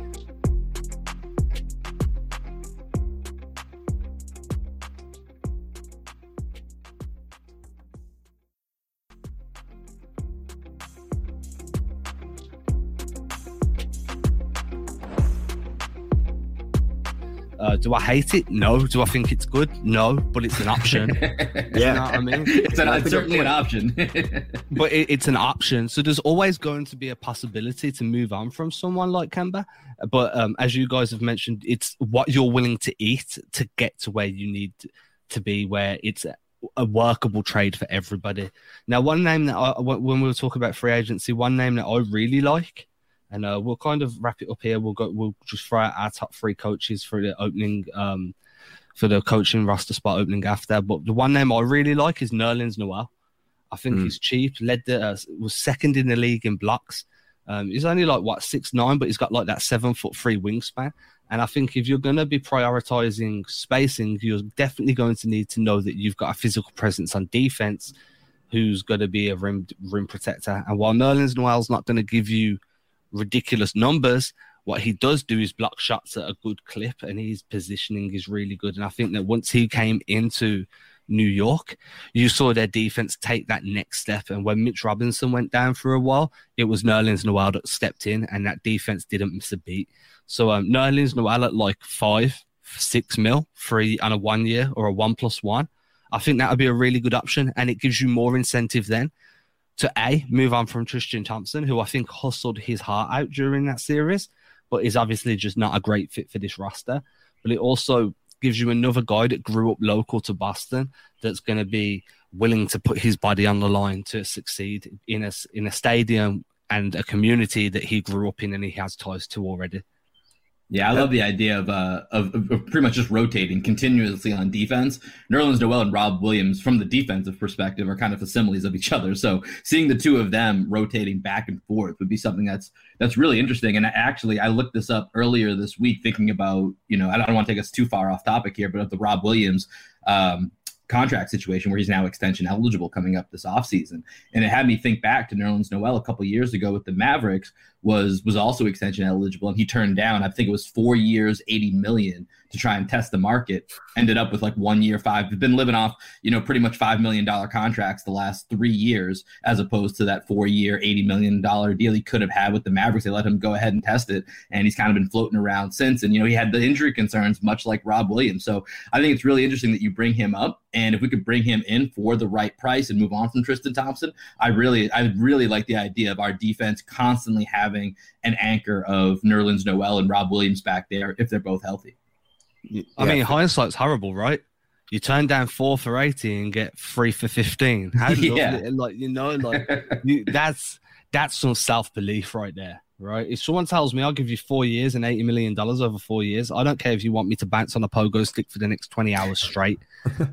Uh, do I hate it? No. Do I think it's good? No. But it's an option. [laughs] yeah, you know I mean, it's, an, it's certainly an option. [laughs] but it, it's an option. So there's always going to be a possibility to move on from someone like Kemba. But um, as you guys have mentioned, it's what you're willing to eat to get to where you need to be, where it's a workable trade for everybody. Now, one name that I, when we were talking about free agency, one name that I really like and uh, we'll kind of wrap it up here. We'll go. We'll just throw out our top three coaches for the opening, um, for the coaching roster spot opening after. But the one name I really like is Nerlens Noel. I think mm. he's cheap. Led the uh, was second in the league in blocks. Um, he's only like what six nine, but he's got like that seven foot three wingspan. And I think if you're going to be prioritizing spacing, you're definitely going to need to know that you've got a physical presence on defense, who's going to be a rim rim protector. And while Nerlens Noel's not going to give you ridiculous numbers. What he does do is block shots at a good clip, and his positioning is really good. And I think that once he came into New York, you saw their defense take that next step. And when Mitch Robinson went down for a while, it was Nerlens Noel that stepped in, and that defense didn't miss a beat. So um, Nerlens Noel at like five, six mil, three on a one year or a one plus one. I think that would be a really good option, and it gives you more incentive then to A, move on from Tristan Thompson, who I think hustled his heart out during that series, but is obviously just not a great fit for this roster. But it also gives you another guy that grew up local to Boston that's going to be willing to put his body on the line to succeed in a, in a stadium and a community that he grew up in and he has ties to already. Yeah, I love the idea of, uh, of, of pretty much just rotating continuously on defense. Nerlens Noel and Rob Williams, from the defensive perspective, are kind of facsimiles of each other. So seeing the two of them rotating back and forth would be something that's that's really interesting. And actually, I looked this up earlier this week, thinking about you know I don't want to take us too far off topic here, but of the Rob Williams um, contract situation where he's now extension eligible coming up this offseason. And it had me think back to Nerlens Noel a couple years ago with the Mavericks was was also extension eligible and he turned down I think it was 4 years 80 million to try and test the market. Ended up with like one year five. Been living off, you know, pretty much five million dollar contracts the last three years, as opposed to that four year, eighty million dollar deal he could have had with the Mavericks. They let him go ahead and test it, and he's kind of been floating around since. And you know, he had the injury concerns, much like Rob Williams. So I think it's really interesting that you bring him up, and if we could bring him in for the right price and move on from Tristan Thompson, I really, I really like the idea of our defense constantly having an anchor of Nerlens Noel and Rob Williams back there if they're both healthy. I mean, hindsight's horrible, right? You turn down four for eighty and get three for fifteen. [laughs] How yeah. [laughs] like you know, like [laughs] you, that's that's some self belief right there, right? If someone tells me I'll give you four years and eighty million dollars over four years, I don't care if you want me to bounce on a pogo stick for the next twenty hours straight.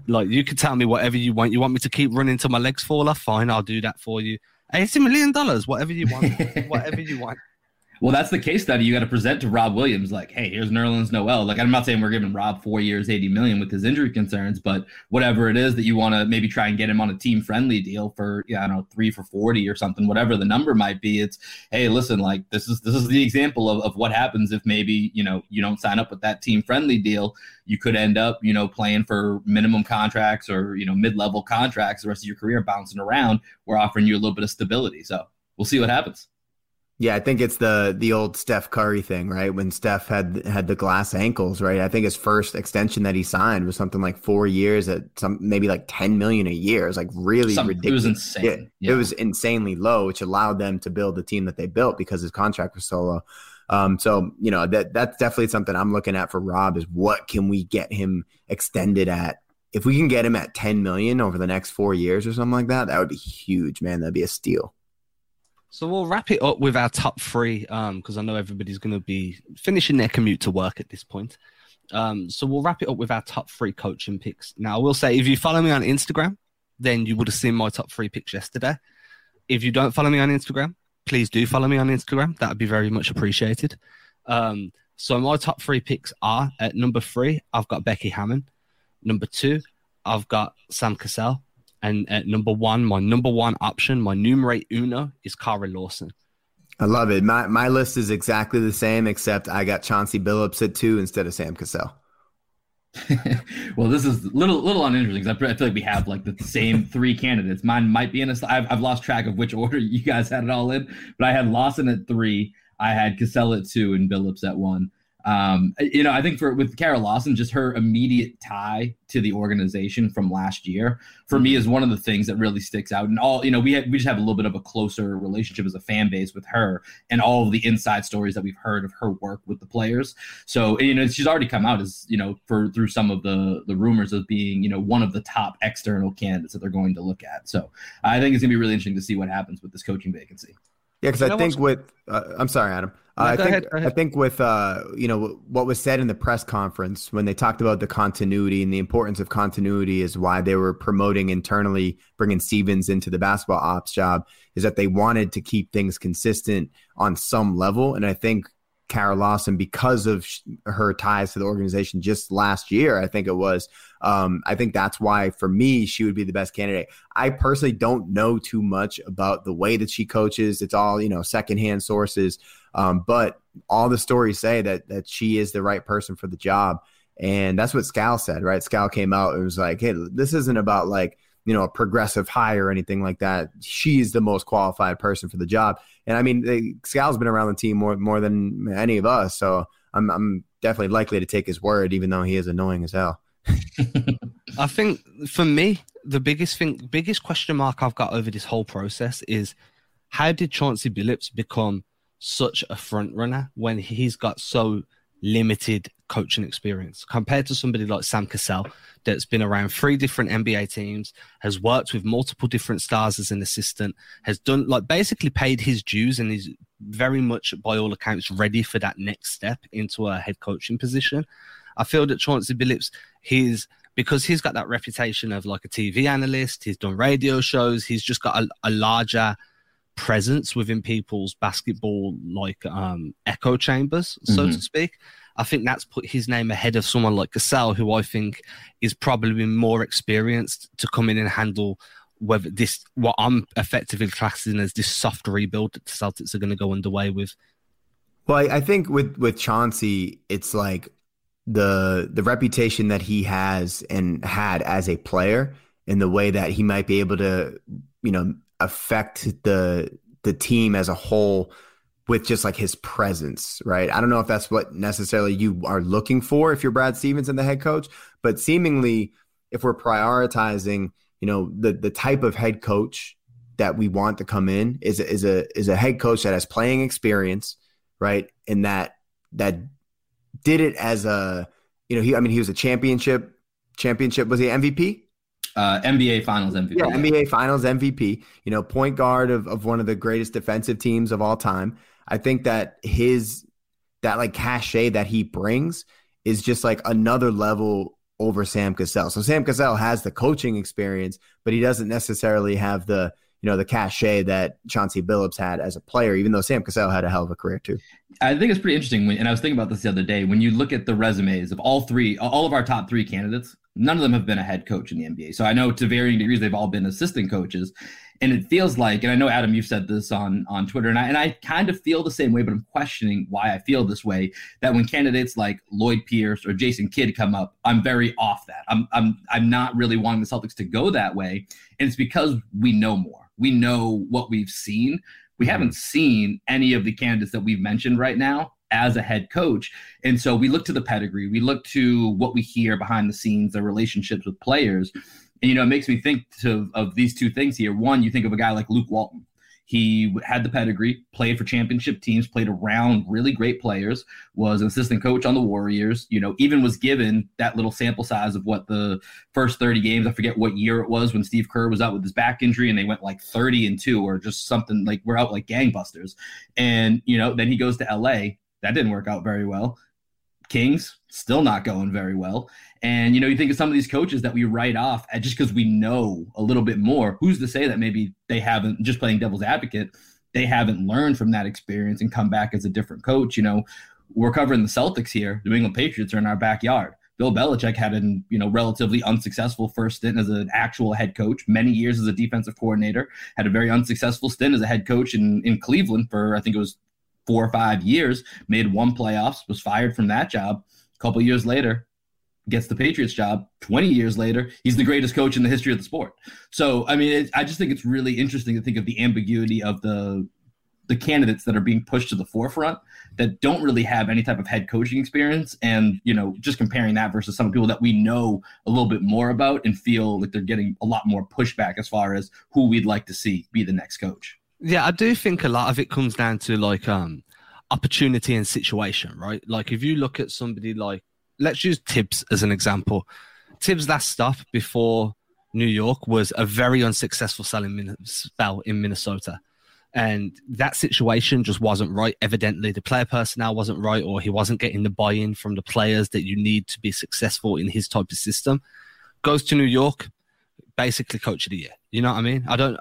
like you can tell me whatever you want. You want me to keep running till my legs fall off? Fine, I'll do that for you. Eighty million dollars, whatever you want, whatever you want. Well, that's the case study you got to present to Rob Williams. Like, hey, here's Nerlens Noel. Like, I'm not saying we're giving Rob four years, 80 million with his injury concerns, but whatever it is that you want to maybe try and get him on a team friendly deal for, yeah, I don't know, three for 40 or something, whatever the number might be. It's, hey, listen, like this is this is the example of, of what happens if maybe, you know, you don't sign up with that team friendly deal. You could end up, you know, playing for minimum contracts or, you know, mid level contracts the rest of your career bouncing around. We're offering you a little bit of stability. So we'll see what happens. Yeah, I think it's the the old Steph Curry thing, right? When Steph had had the glass ankles, right? I think his first extension that he signed was something like four years at some maybe like ten million a year. It's like really Some- ridiculous. It was insane. It, Yeah. it was insanely low, which allowed them to build the team that they built because his contract was so low. Um, so you know that that's definitely something I'm looking at for Rob is what can we get him extended at? If we can get him at 10 million over the next four years or something like that, that would be huge, man. That'd be a steal. So we'll wrap it up with our top three because I know everybody's going to be finishing their commute to work at this point. Um, so we'll wrap it up with our top three coaching picks. Now, I will say if you follow me on Instagram, then you would have seen my top three picks yesterday. If you don't follow me on Instagram, please do follow me on Instagram. That would be very much appreciated. Um, so my top three picks are at number three, I've got Becky Hammon. Number two, I've got Sam Cassell. And at number one, my number one option, my numero uno, is Kara Lawson. I love it. My my list is exactly the same, except I got Chauncey Billups at two instead of Sam Cassell. [laughs] well, this is little little uninteresting because I feel like we have like the same three candidates. Mine might be in a. I've, I've lost track of which order you guys had it all in, but I had Lawson at three, I had Cassell at two, and Billups at one. Um, you know, I think for with Kara Lawson, just her immediate tie to the organization from last year for me is one of the things that really sticks out. And all you know, we had, we just have a little bit of a closer relationship as a fan base with her, and all of the inside stories that we've heard of her work with the players. So you know, she's already come out as you know for through some of the the rumors of being you know one of the top external candidates that they're going to look at. So I think it's gonna be really interesting to see what happens with this coaching vacancy. Yeah, because I think what's- with uh, I'm sorry, Adam. No, Uh, I think ahead, ahead. I think with uh, you know what was said in the press conference when they talked about the continuity and the importance of continuity is why they were promoting internally bringing Stevens into the basketball ops job is that they wanted to keep things consistent on some level, and I think Kara Lawson because of sh- her ties to the organization just last year, I think it was. Um, I think that's why for me she would be the best candidate. I personally don't know too much about the way that she coaches. It's all you know secondhand sources, um, but all the stories say that that she is the right person for the job, and that's what Scal said. Right? Scal came out and was like, "Hey, this isn't about like." You know, a progressive hire or anything like that. She's the most qualified person for the job, and I mean, they, Scal's been around the team more more than any of us, so I'm I'm definitely likely to take his word, even though he is annoying as hell. [laughs] I think for me, the biggest thing, biggest question mark I've got over this whole process is how did Chauncey Billups become such a front runner when he's got so limited coaching experience compared to somebody like Sam Cassell that's been around three different NBA teams, has worked with multiple different stars as an assistant, has done like basically paid his dues and is very much by all accounts ready for that next step into a head coaching position. I feel that Chauncey Billups, he's because he's got that reputation of like a TV analyst, he's done radio shows, he's just got a, a larger presence within people's basketball like um echo chambers, so Mhm. to speak. I think that's put his name ahead of someone like Cassell, who I think is probably more experienced to come in and handle whether this what I'm effectively classing as this soft rebuild that the Celtics are going to go underway with. Well, I, I think with with Chauncey, it's like the the reputation that he has and had as a player, and the way that he might be able to, you know, affect the the team as a whole with just like his presence, right? I don't know if that's what necessarily you are looking for if you're Brad Stevens and the head coach, but seemingly if we're prioritizing, you know, the the type of head coach that we want to come in is is a is a head coach that has playing experience, right? And that that did it as a you know he I mean he was a championship championship was he MVP Uh, NBA Finals MVP. yeah, NBA Finals MVP, you know, point guard of, of one of the greatest defensive teams of all time. I think that his that like cachet that he brings is just like another level over Sam Cassell. So Sam Cassell has the coaching experience, but he doesn't necessarily have the you know the cachet that Chauncey Billups had as a player, even though Sam Cassell had a hell of a career too. I think it's pretty interesting. When, and I was thinking about this the other day. When you look at the resumes of all three, all of our top three candidates, none of them have been a head coach in the NBA. So I know to varying degrees they've all been assistant coaches. And it feels like, and I know Adam, you've said this on on Twitter, and I and I kind of feel the same way, but I'm questioning why I feel this way. That when candidates like Lloyd Pierce or Jason Kidd come up, I'm very off that. I'm I'm I'm not really wanting the Celtics to go that way, and it's because we know more. We know what we've seen We haven't seen any of the candidates that we've mentioned right now as a head coach. And so we look to the pedigree, we look to what we hear behind the scenes, the relationships with players. And, you know, it makes me think to, of these two things here. One, you think of a guy like Luke Walton. He had the pedigree, played for championship teams, played around really great players, was an assistant coach on the Warriors, you know, even was given that little sample size of what the first 30 games, I forget what year it was when Steve Kerr was out with his back injury and they went like 30 and 2 or just something like we're out like gangbusters. And, you know, then he goes to LA. That didn't work out very well. Kings still not going very well. And you know, you think of some of these coaches that we write off just because we know a little bit more. Who's to say that maybe they haven't just playing devil's advocate, they haven't learned from that experience and come back as a different coach. You know, we're covering the Celtics here. The New England Patriots are in our backyard. Bill Belichick had an you know relatively unsuccessful first stint as an actual head coach, many years as a defensive coordinator, had a very unsuccessful stint as a head coach in in Cleveland for I think it was four or five years, made one playoffs, was fired from that job. A couple years later, gets the Patriots job. 20 years later, he's the greatest coach in the history of the sport. So, I mean, it, I just think it's really interesting to think of the ambiguity of the the candidates that are being pushed to the forefront that don't really have any type of head coaching experience and you know just comparing that versus some people that we know a little bit more about and feel like they're getting a lot more pushback as far as who we'd like to see be the next coach yeah, I do think a lot of it comes down to like um opportunity and situation, right? Like if you look at somebody like let's use Thibs as an example. Thibs' last stop before New York was a very unsuccessful selling spell in Minnesota. And that situation just wasn't right. Evidently, the player personnel wasn't right, or he wasn't getting the buy in from the players that you need to be successful in his type of system. Goes to New York, basically coach of the year. You know what I mean? I don't.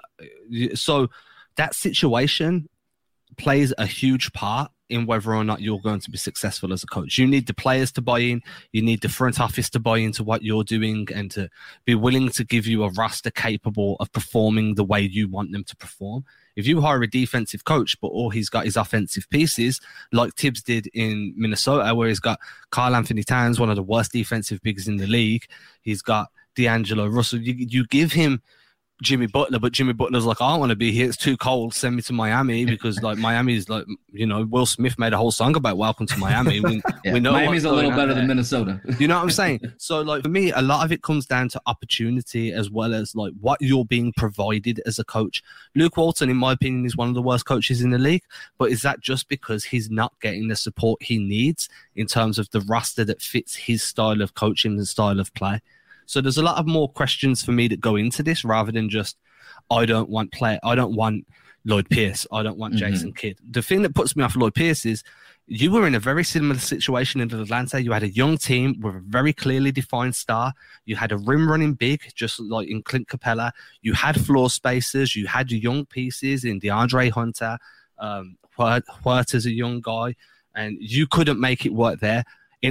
So that situation plays a huge part in whether or not you're going to be successful as a coach. You need the players to buy in, you need the front office to buy into what you're doing and to be willing to give you a roster capable of performing the way you want them to perform. If you hire a defensive coach, but all he's got is offensive pieces, like Thibs did in Minnesota, where he's got Karl Anthony Towns, one of the worst defensive bigs in the league, he's got D'Angelo Russell. You, you give him Jimmy Butler, but Jimmy Butler's like, I don't want to be here. It's too cold. Send me to Miami [laughs] because like Miami's like, you know, Will Smith made a whole song about Welcome to Miami. We, [laughs] yeah. we know Miami's a little better than Minnesota. you know what I'm saying? [laughs] So like for me, a lot of it comes down to opportunity as well as like what you're being provided as a coach. Luke Walton, in my opinion, is one of the worst coaches in the league. But is that just because he's not getting the support he needs in terms of the roster that fits his style of coaching and style of play? So there's a lot of more questions for me that go into this rather than just I don't want play I don't want Lloyd Pierce. I don't want mm-hmm. Jason Kidd. The thing that puts me off Lloyd Pierce is you were in a very similar situation in Atlanta. You had a young team with a very clearly defined star. You had a rim running big, just like in Clint Capela. You had floor spacers. You had young pieces in DeAndre Hunter. Um, Huerter's a young guy, and you couldn't make it work there.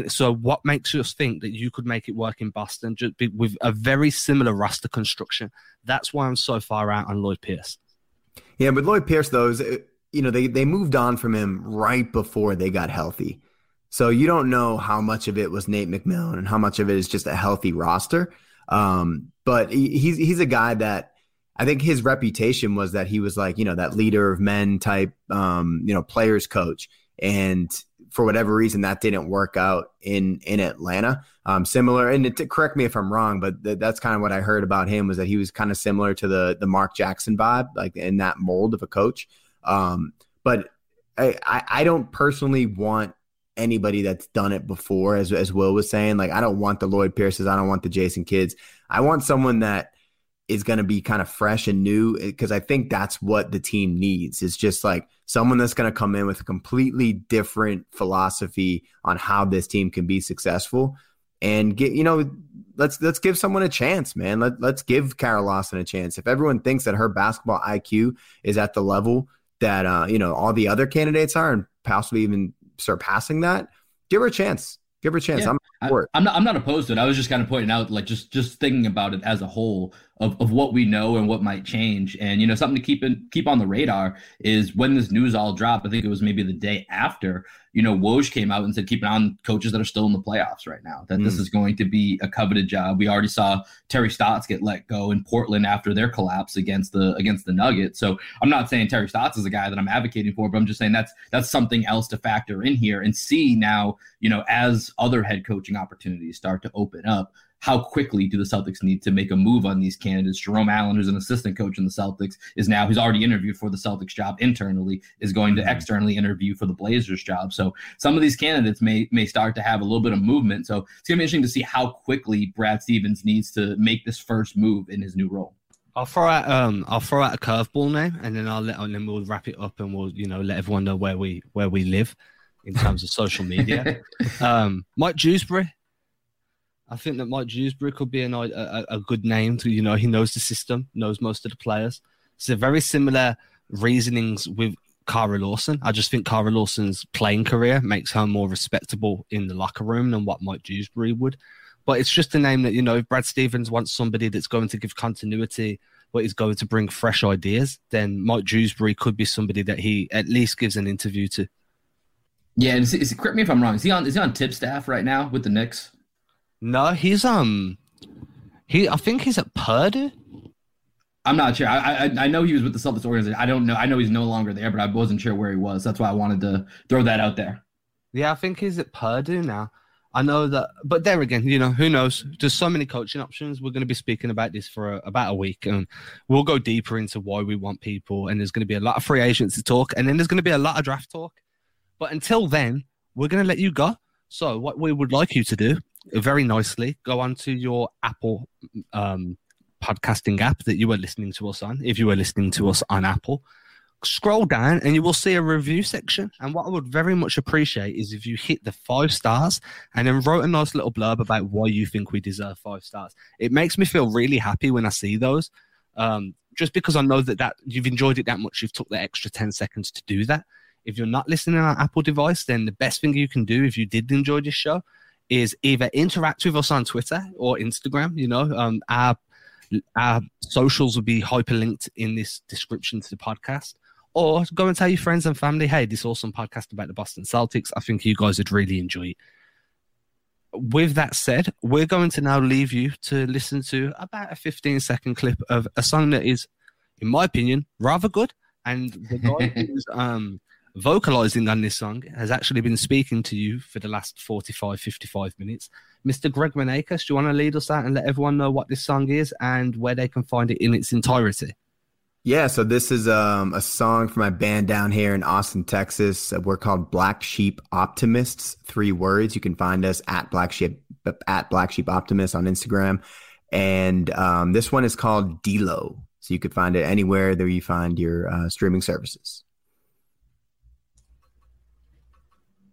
So, what makes us think that you could make it work in Boston just with a very similar roster construction? That's why I'm so far out on Lloyd Pierce. Yeah, but Lloyd Pierce, though, is, you know, they, they moved on from him right before they got healthy. So you don't know how much of it was Nate McMillan and how much of it is just a healthy roster. Um, but he, he's he's a guy that I think his reputation was that he was like you know that leader of men type um, you know players coach, and for whatever reason that didn't work out in in Atlanta. Um, similar, and it, correct me if I'm wrong, but th- that's kind of what I heard about him was that he was kind of similar to the the Mark Jackson vibe, like in that mold of a coach. Um, but I, I, I don't personally want anybody that's done it before, as as Will was saying. Like I don't want the Lloyd Pierces, I don't want the Jason Kidds. I want someone that is going to be kind of fresh and new because I think that's what the team needs. Is just like someone that's going to come in with a completely different philosophy on how this team can be successful and get you know let's let's give someone a chance man. Let, let's give Kara Lawson a chance. If everyone thinks that her basketball IQ is at the level that uh, you know all the other candidates are and possibly even surpassing that give her a chance give her a chance yeah. support. I, am not. I'm not opposed to it. I was just kind of pointing out, like, just just thinking about it as a whole of, of what we know and what might change. And you know, something to keep in keep on the radar is when this news all dropped. I think it was maybe the day after you know, Woj came out and said, keep an eye on coaches that are still in the playoffs right now, that mm. this is going to be a coveted job. We already saw Terry Stotts get let go in Portland after their collapse against the against the Nuggets. So I'm not saying Terry Stotts is a guy that I'm advocating for, but I'm just saying that's that's something else to factor in here and see now, you know, as other head coaching opportunities start to open up, how quickly do the Celtics need to make a move on these candidates? Jerome Allen, who's an assistant coach in the Celtics, is now he's already interviewed for the Celtics job internally, is going to mm-hmm. externally interview for the Blazers job. So some of these candidates may may start to have a little bit of movement. So it's gonna be interesting to see how quickly Brad Stevens needs to make this first move in his new role. I'll throw out um I'll throw out a curveball now, and then I'll let and then we'll wrap it up, and we'll you know let everyone know where we where we live in terms of social media. [laughs] um, Micah Shrewsberry I think that Micah Shrewsberry could be an, a, a good name to, you know, he knows the system, knows most of the players. So very similar reasonings with Kara Lawson. I just think Kara Lawson's playing career makes her more respectable in the locker room than what Micah Shrewsberry would. But it's just a name that, you know, if Brad Stevens wants somebody that's going to give continuity, but is going to bring fresh ideas, then Micah Shrewsberry could be somebody that he at least gives an interview to. Yeah, and is, is, correct me if I'm wrong. Is he on is he on tip staff right now with the Knicks? No, he's um, he. I think he's at Purdue. I'm not sure. I, I, I know he was with the Celtics organization. I don't know. I know he's no longer there, but I wasn't sure where he was. That's why I wanted to throw that out there. Yeah, I think he's at Purdue now. I know that, but there again, you know, who knows? There's so many coaching options. We're going to be speaking about this for a, about a week, and we'll go deeper into why we want people. And there's going to be a lot of free agents to talk, and then there's going to be a lot of draft talk. But until then, we're going to let you go. So, what we would like you to do very nicely, go onto your Apple um, podcasting app that you were listening to us on. If you were listening to us on Apple, scroll down and you will see a review section. And what I would very much appreciate is if you hit the five stars and then wrote a nice little blurb about why you think we deserve five stars. It makes me feel really happy when I see those. Um, just because I know that, that you've enjoyed it that much, you've took the extra 10 seconds to do that. If you're not listening on Apple device, then the best thing you can do if you did enjoy this show is either interact with us on Twitter or Instagram. You know, um, our our socials will be hyperlinked in this description to the podcast. Or go and tell your friends and family, hey, this awesome podcast about the Boston Celtics. I think you guys would really enjoy it. With that said, we're going to now leave you to listen to about a 15 second clip of a song that is, in my opinion, rather good. And the guy [laughs] who's um, vocalizing on this song has actually been speaking to you for the last 45, 55 minutes. Mr. Greg Maneikis, do you want to lead us out and let everyone know what this song is and where they can find it in its entirety? Yeah, so this is um, a song for my band down here in Austin, Texas. Uh, we're called Black Sheep Optimists. Three words. You can find us at Black Sheep at Black Sheep Optimists on Instagram, and um, this one is called Delo. So you could find it anywhere that you find your uh, streaming services.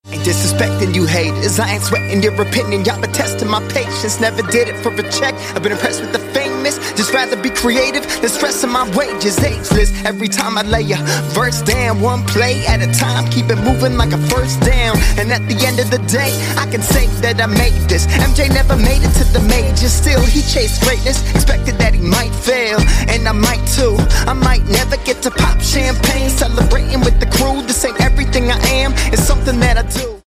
Ain't disrespecting you haters, I ain't sweating your opinion. Y'all been testing my patience, never did it for a check. I've been impressed with the famous, just rather be creative than stressing my wages. Ageless, every time I lay a verse down, one play at a time, keep it moving like a first down. And at the end of the day, I can say that I made this. MJ never made it to the majors, still he chased greatness, expected that he might fail, and I might too. I might never get to pop champagne, celebrating with the crew. This ain't everything I am, it's something that I do.